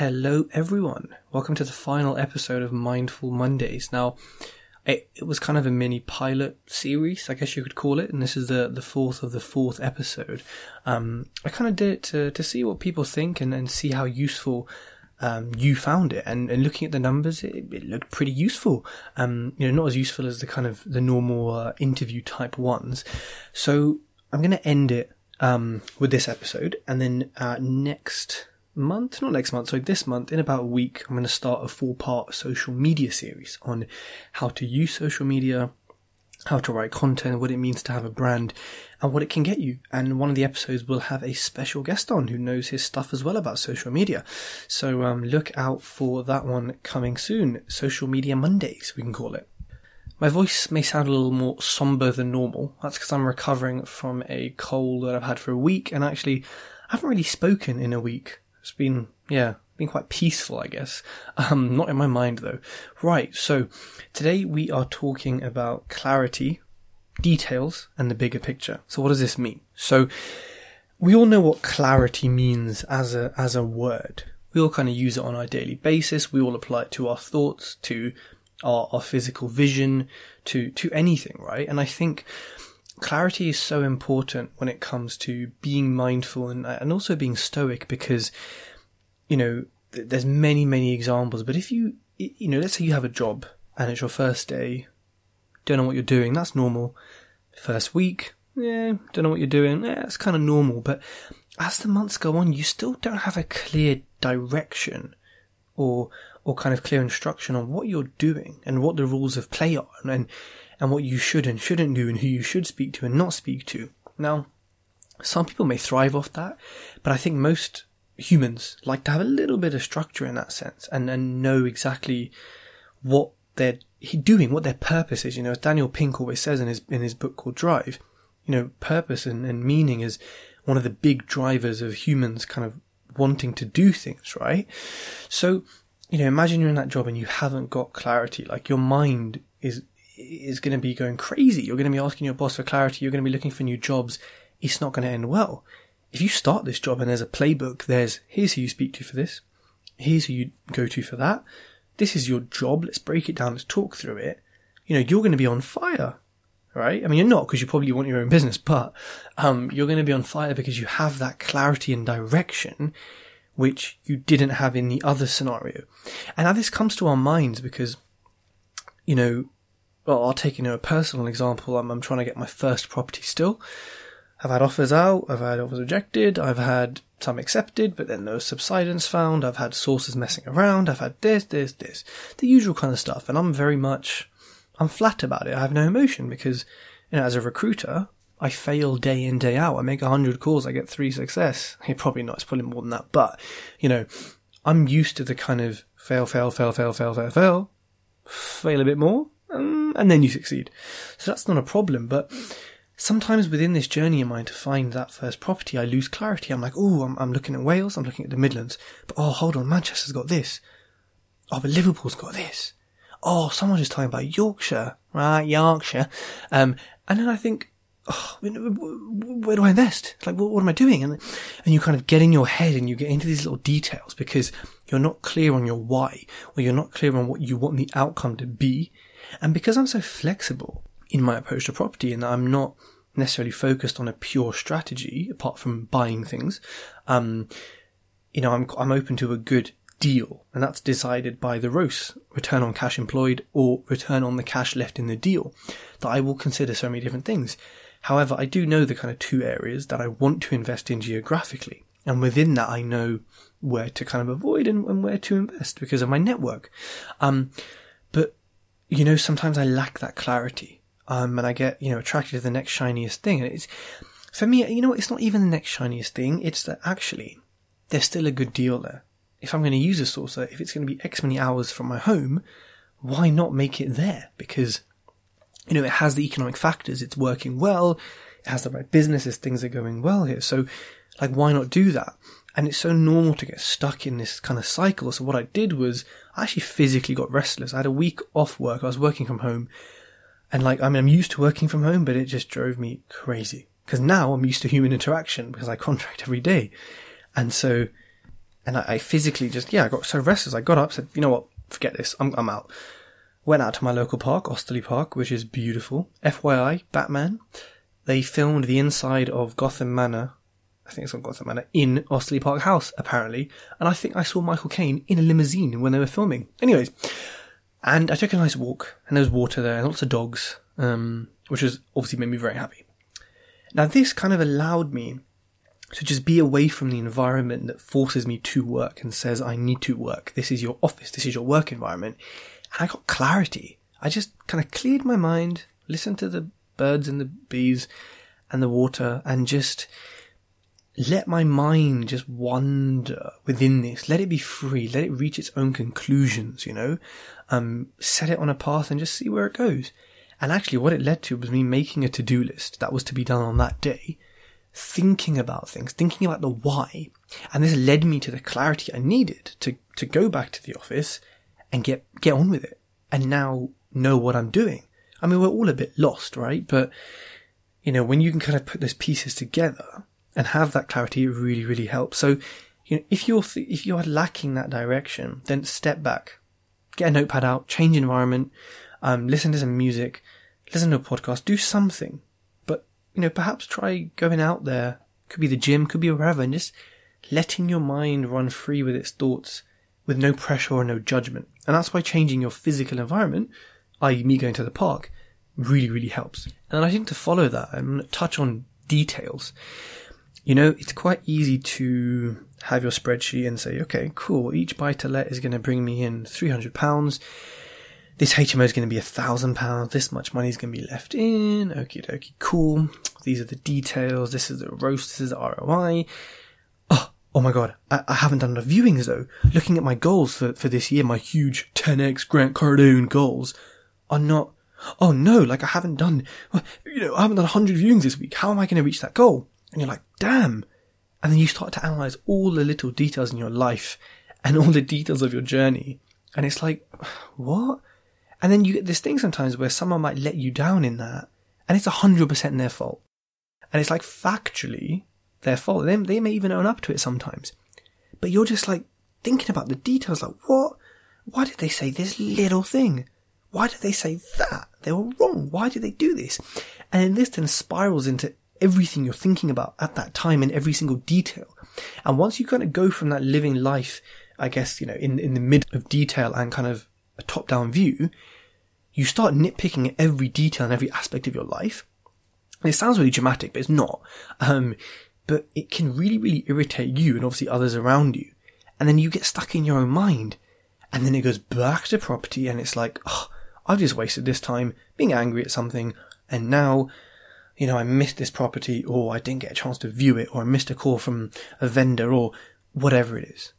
Hello, everyone. Welcome to the final episode of Mindful Mondays. Now, it, it, was kind of a mini pilot series, I guess you could call it, and this is the, the fourth of the fourth episode. Um, I kind of did it to, to see what people think and, and see how useful um, you found it. And, and looking at the numbers, it, it looked pretty useful. Um, you know, not as useful as the kind of the normal uh, interview type ones. So I'm going to end it um, with this episode, and then uh, next month, not next month, sorry, this month, in about a week, I'm going to start a four part social media series on how to use social media, how to write content, what it means to have a brand, and what it can get you. And one of the episodes will have a special guest on who knows his stuff as well about social media. So um, look out for that one coming soon. Social Media Mondays, we can call it. My voice may sound a little more somber than normal. That's because I'm recovering from a cold that I've had for a week, and actually, I haven't really spoken in a week. It's been, yeah, been quite peaceful, I guess. Um, not in my mind though. Right, so today we are talking about clarity, details, and the bigger picture. So what does this mean? So we all know what clarity means as a, as a word. We all kind of use it on our daily basis. We all apply it to our thoughts, to our, our physical vision, to, to anything, right? And I think clarity is so important when it comes to being mindful and, and also being stoic because, you know, th- there's many, many examples. But if you, you know, let's say you have a job and it's your first day, don't know what you're doing, that's normal. First week, yeah, don't know what you're doing, yeah, that's kind of normal. But as the months go on, you still don't have a clear direction or, or kind of clear instruction on what you're doing and what the rules of play are. And, and what you should and shouldn't do and who you should speak to and not speak to. Now, some people may thrive off that, but I think most humans like to have a little bit of structure in that sense and, and know exactly what they're doing, what their purpose is. You know, as Daniel Pink always says in his, in his book called Drive, you know, purpose and, and meaning is one of the big drivers of humans kind of wanting to do things, right? So, you know, imagine you're in that job and you haven't got clarity. Like your mind is is going to be going crazy. You're going to be asking your boss for clarity. You're going to be looking for new jobs. It's not going to end well. If you start this job and there's a playbook, there's here's who you speak to for this. Here's who you go to for that. This is your job. Let's break it down. Let's talk through it. You know, you're going to be on fire, right? I mean, you're not because you probably want your own business, but, um, you're going to be on fire because you have that clarity and direction which you didn't have in the other scenario. And now this comes to our minds because, you know, well, I'll take you know a personal example. I'm, I'm trying to get my first property still. I've had offers out, I've had offers rejected, I've had some accepted, but then no subsidence found. I've had sources messing around. I've had this, this, this, the usual kind of stuff. And I'm very much, I'm flat about it. I have no emotion because, you know, as a recruiter, I fail day in, day out. I make a hundred calls, I get three success. Hey, probably not. It's probably more than that. But, you know, I'm used to the kind of fail, fail, fail, fail, fail, fail, fail, fail a bit more, and then you succeed. So that's not a problem, but sometimes within this journey of mine to find that first property, I lose clarity. I'm like, oh, I'm, I'm looking at Wales, I'm looking at the Midlands, but oh, hold on, Manchester's got this. Oh, but Liverpool's got this. Oh, someone's just talking about Yorkshire, right? Yorkshire. Um, and then I think, oh, where do I invest? Like, what, what am I doing? And, and you kind of get in your head and you get into these little details because you're not clear on your why, or you're not clear on what you want the outcome to be. And because I'm so flexible in my approach to property and I'm not necessarily focused on a pure strategy apart from buying things, um, you know, I'm, I'm open to a good deal and that's decided by the ROCE, return on cash employed or return on the cash left in the deal that I will consider so many different things. However, I do know the kind of two areas that I want to invest in geographically. And within that, I know where to kind of avoid and, and where to invest because of my network. Um, but you know, sometimes I lack that clarity. Um, and I get, you know, attracted to the next shiniest thing. And it's, for me, you know, it's not even the next shiniest thing. It's that actually there's still a good deal there. If I'm going to use a sourcer, if it's going to be X many hours from my home, why not make it there? Because, you know, it has the economic factors. It's working well. It has the right businesses. Things are going well here. So, like, why not do that? And it's so normal to get stuck in this kind of cycle. So what I did was I actually physically got restless. I had a week off work. I was working from home and like, I mean, I'm used to working from home, but it just drove me crazy because now I'm used to human interaction because I contract every day. And so And I, I physically just, yeah, I got so restless. I got up, said, you know what, forget this, I'm, I'm out. Went out to my local park, Osterley Park, which is beautiful. FYI, Batman, they filmed the inside of Gotham Manor I think it's on Gotham Manor, in Osterley Park House, apparently. And I think I saw Michael Caine in a limousine when they were filming. Anyways, and I took a nice walk, and there was water there, and lots of dogs, um, which was obviously made me very happy. Now, this kind of allowed me to just be away from the environment that forces me to work and says, I need to work. This is your office. This is your work environment. And I got clarity. I just kind of cleared my mind, listened to the birds and the bees and the water and just let my mind just wander within this. Let it be free. Let it reach its own conclusions, you know? Um, set it on a path and just see where it goes. And actually what it led to was me making a to-do list that was to be done on that day, thinking about things, thinking about the why. And this led me to the clarity I needed to, to go back to the office and get, get on with it and now know what I'm doing. I mean, we're all a bit lost, right? But, you know, when you can kind of put those pieces together, and have that clarity, really, really helps. So, you know, if you're th- if you are lacking that direction, then step back, get a notepad out, change environment, um, listen to some music, listen to a podcast, do something. But you know, perhaps try going out there. Could be the gym, could be wherever, and just letting your mind run free with its thoughts, with no pressure or no judgment. And that's why changing your physical environment, i.e., me going to the park, really, really helps. And I think to follow that, to touch on details you know, it's quite easy to have your spreadsheet and say, okay, cool, each buy to let is going to bring me in £300. This HMO is going to be £1,000. This much money is going to be left in. Okie dokie, cool. These are the details. This is the ROCE. This is the ROI. Oh, oh my god, I, I haven't done enough viewings though. Looking at my goals for, for this year, my huge 10x Grant Cardone goals are not, oh no, like I haven't done, you know, I haven't done 100 viewings this week. How am I going to reach that goal? And you're like, damn. And then you start to analyze all the little details in your life and all the details of your journey. And it's like, what? And then you get this thing sometimes where someone might let you down in that and it's 100% their fault. And it's like factually their fault. They, they may even own up to it sometimes. But you're just like thinking about the details like, what? Why did they say this little thing? Why did they say that? They were wrong. Why did they do this? And then this then spirals into everything you're thinking about at that time in every single detail. And once you kind of go from that living life, I guess, you know, in, in the mid of detail and kind of a top down view, you start nitpicking every detail and every aspect of your life. And it sounds really dramatic, but it's not. Um, but it can really, really irritate you and obviously others around you. And then you get stuck in your own mind. And then it goes back to property and it's like, oh, I've just wasted this time being angry at something. And now you know, I missed this property or I didn't get a chance to view it or I missed a call from a vendor or whatever it is.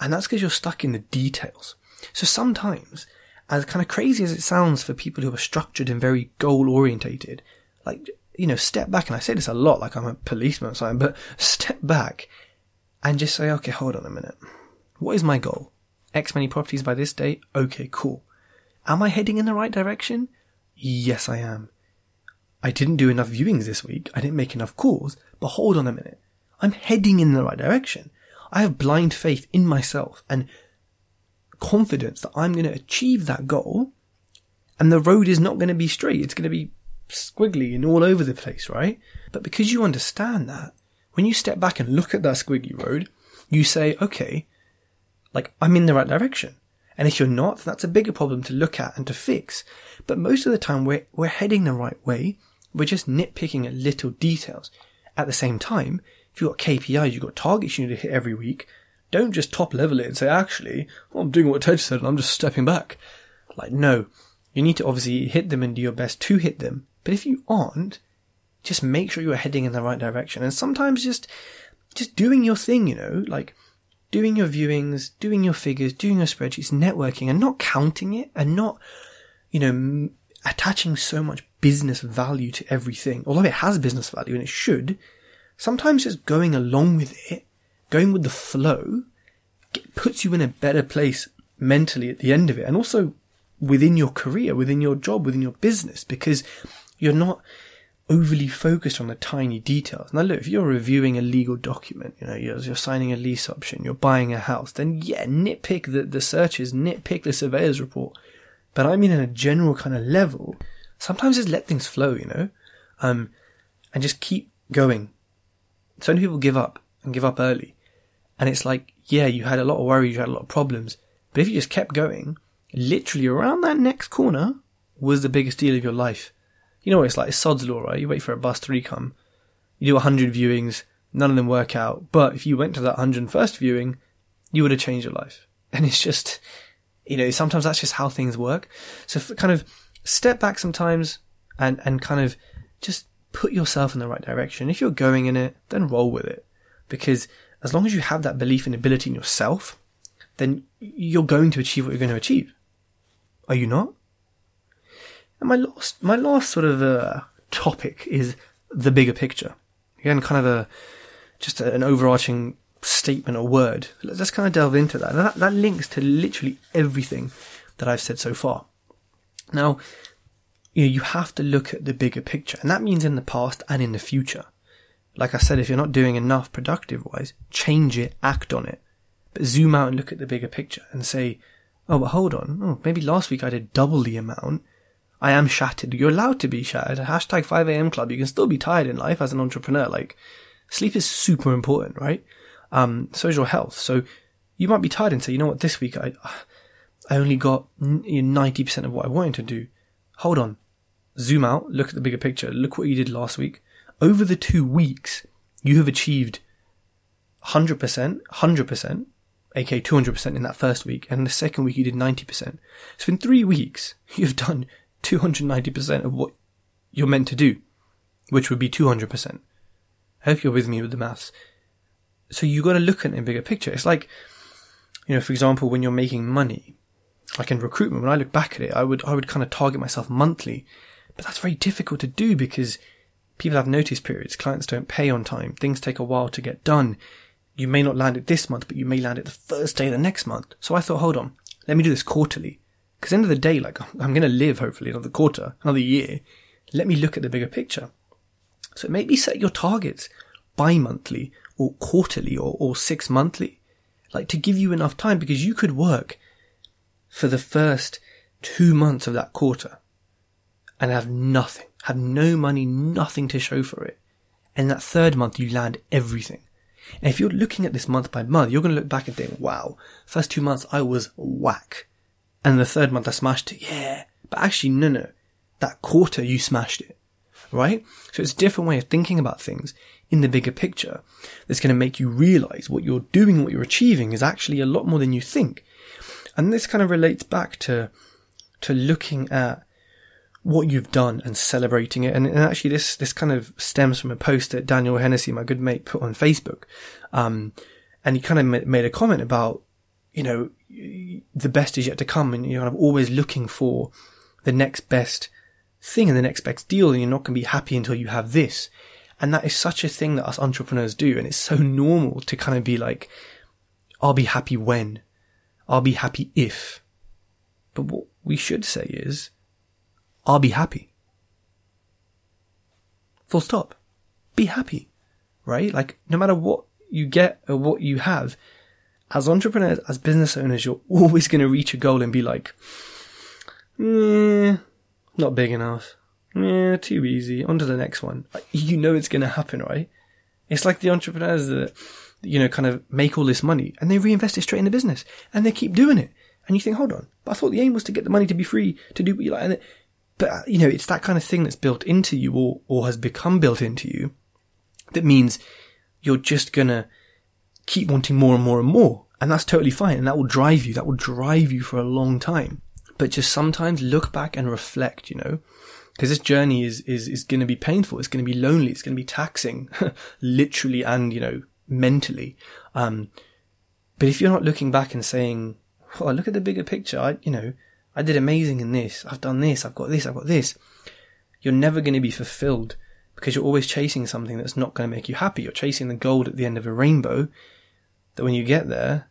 And that's because you're stuck in the details. So sometimes, as kind of crazy as it sounds for people who are structured and very goal orientated, like, you know, step back, and I say this a lot like I'm a policeman or something, but step back and just say, okay, hold on a minute. What is my goal? X many properties by this date? Okay, cool. Am I heading in the right direction? Yes, I am. I didn't do enough viewings this week. I didn't make enough calls. But hold on a minute. I'm heading in the right direction. I have blind faith in myself and confidence that I'm going to achieve that goal. And the road is not going to be straight. It's going to be squiggly and all over the place, right? But because you understand that, when you step back and look at that squiggly road, you say, okay, like I'm in the right direction. And if you're not, that's a bigger problem to look at and to fix. But most of the time we're, we're heading the right way. We're just nitpicking at little details. At the same time, if you've got KPIs, you've got targets you need to hit every week, don't just top level it and say, actually, I'm doing what Ted said and I'm just stepping back. Like, no. You need to obviously hit them and do your best to hit them. But if you aren't, just make sure you're heading in the right direction. And sometimes just, just doing your thing, you know, like doing your viewings, doing your figures, doing your spreadsheets, networking and not counting it and not, you know, attaching so much business value to everything, although it has business value and it should, sometimes just going along with it, going with the flow, puts you in a better place mentally at the end of it and also within your career, within your job, within your business, because you're not overly focused on the tiny details. Now, look, if you're reviewing a legal document, you know, you're, you're signing a lease option, you're buying a house, then yeah, nitpick the, the searches, nitpick the surveyor's report. But I mean, in a general kind of level, sometimes just let things flow, you know, um, and just keep going. So many people give up and give up early. And it's like, yeah, you had a lot of worries, you had a lot of problems. But if you just kept going, literally around that next corner was the biggest deal of your life. You know what it's like? It's sod's law, right? You wait for a bus to recome. You do 100 viewings, none of them work out. But if you went to that 101st viewing, you would have changed your life. And it's just, you know, sometimes that's just how things work. So kind of step back sometimes and, and kind of just put yourself in the right direction. If you're going in it, then roll with it. Because as long as you have that belief and ability in yourself, then you're going to achieve what you're going to achieve. Are you not? And my last, my last sort of uh, topic is the bigger picture. Again, kind of a just an overarching statement or word. Let's kind of delve into that. that. That links to literally everything that I've said so far. Now, you know, you have to look at the bigger picture, and that means in the past and in the future. Like I said, if you're not doing enough productive wise, change it, act on it. But zoom out and look at the bigger picture and say, oh, but hold on. Oh, maybe last week I did double the amount. I am shattered. You're allowed to be shattered. Hashtag 5am club. You can still be tired in life as an entrepreneur. Like, sleep is super important, right? Um, so is your health. So you might be tired and say, you know what, this week I, I only got 90% of what I wanted to do. Hold on. Zoom out. Look at the bigger picture. Look what you did last week. Over the two weeks, you have achieved 100%, 100%, aka 200% in that first week, and the second week you did 90%. So in three weeks, you've done 290% of what you're meant to do, which would be 200%. I hope you're with me with the maths. So you got to look at it in a bigger picture. It's like, you know, for example, when you're making money, like in recruitment, when I look back at it, I would, I would kind of target myself monthly, but that's very difficult to do because people have notice periods, clients don't pay on time, things take a while to get done. You may not land it this month, but you may land it the first day of the next month. So I thought, hold on, let me do this quarterly. Because end of the day, like I'm going to live hopefully another quarter, another year. Let me look at the bigger picture. So maybe set your targets bi-monthly or quarterly or, or six monthly, like to give you enough time because you could work for the first two months of that quarter and have nothing, have no money, nothing to show for it. And that third month you land everything. And if you're looking at this month by month, you're going to look back and think, wow, first two months I was whack. And the third month I smashed it. Yeah. But actually, no, no. That quarter you smashed it. Right? So it's a different way of thinking about things in the bigger picture that's going to make you realize what you're doing, what you're achieving is actually a lot more than you think. And this kind of relates back to, to looking at what you've done and celebrating it. And, and, actually this, this kind of stems from a post that Daniel Hennessy, my good mate, put on Facebook. Um, and he kind of made a comment about, you know, the best is yet to come and you're kind of always looking for the next best thing and the next best deal and you're not going to be happy until you have this. And that is such a thing that us entrepreneurs do. And it's so normal to kind of be like, I'll be happy when, I'll be happy if. But what we should say is, I'll be happy. Full stop. Be happy. Right? Like, no matter what you get or what you have, as entrepreneurs, as business owners, you're always going to reach a goal and be like, mm, not big enough. Yeah, too easy. On to the next one. You know it's going to happen, right? It's like the entrepreneurs that, you know, kind of make all this money and they reinvest it straight in the business and they keep doing it. And you think, hold on, but I thought the aim was to get the money to be free to do what you like. And but, uh, you know, it's that kind of thing that's built into you or, or has become built into you that means you're just gonna keep wanting more and more and more. And that's totally fine. And that will drive you. That will drive you for a long time. But just sometimes look back and reflect, you know, because this journey is, is, is going to be painful. It's going to be lonely. It's going to be taxing, literally and, you know, mentally. Um, but if you're not looking back and saying, oh, look at the bigger picture, I, you know, I did amazing in this. I've done this. I've got this. I've got this. You're never going to be fulfilled because you're always chasing something that's not going to make you happy. You're chasing the gold at the end of a rainbow that when you get there,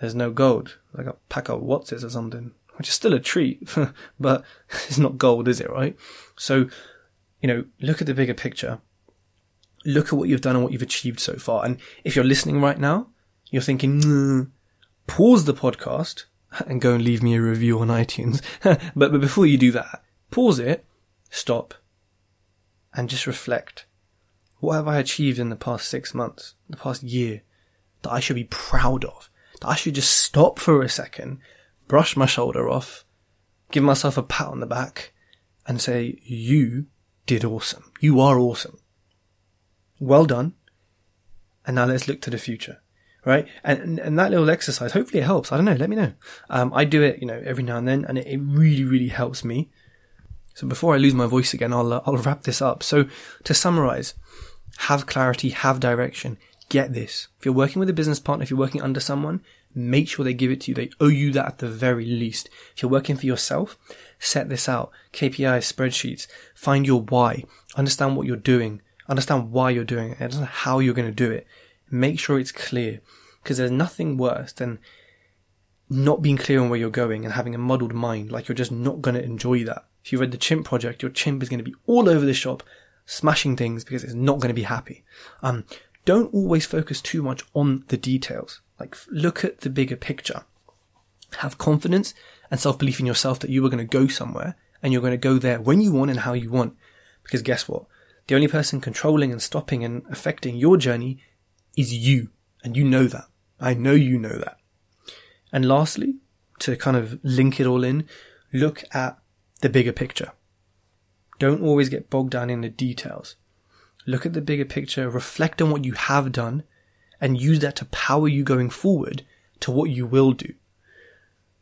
there's no gold. Like a pack of Wotsits or something, which is still a treat, but it's not gold, is it, right? So you know, look at the bigger picture. Look at what you've done and what you've achieved so far. And if you're listening right now, you're thinking, mm, pause the podcast and go and leave me a review on iTunes. but, but before you do that, pause it, stop, and just reflect. What have I achieved in the past six months, the past year, that I should be proud of? That I should just stop for a second, brush my shoulder off, give myself a pat on the back, and say, You did awesome. You are awesome. Well done. And now let's look to the future right? And, and that little exercise, hopefully it helps. I don't know. Let me know. Um, I do it, you know, every now and then, and it, it really, really helps me. So before I lose my voice again, I'll uh, I'll wrap this up. So to summarize, have clarity, have direction. Get this. If you're working with a business partner, if you're working under someone, make sure they give it to you. They owe you that at the very least. If you're working for yourself, set this out. KPIs, spreadsheets. Find your why. Understand what you're doing. Understand why you're doing it. Understand how you're going to do it make sure it's clear because there's nothing worse than not being clear on where you're going and having a muddled mind like you're just not going to enjoy that if you read the chimp project your chimp is going to be all over the shop smashing things because it's not going to be happy um don't always focus too much on the details like look at the bigger picture have confidence and self-belief in yourself that you are going to go somewhere and you're going to go there when you want and how you want because guess what the only person controlling and stopping and affecting your journey is you. And you know that. I know you know that. And lastly, to kind of link it all in, look at the bigger picture. Don't always get bogged down in the details. Look at the bigger picture, reflect on what you have done, and use that to power you going forward to what you will do.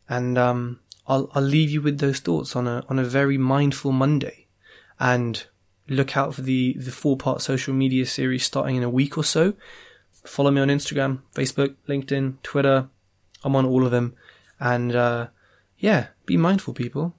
And um, I'll I'll leave you with those thoughts on a on a very mindful Monday, and look out for the the four part social media series starting in a week or so, follow me on Instagram, Facebook, LinkedIn, Twitter. I'm on all of them. And uh, yeah, be mindful, people.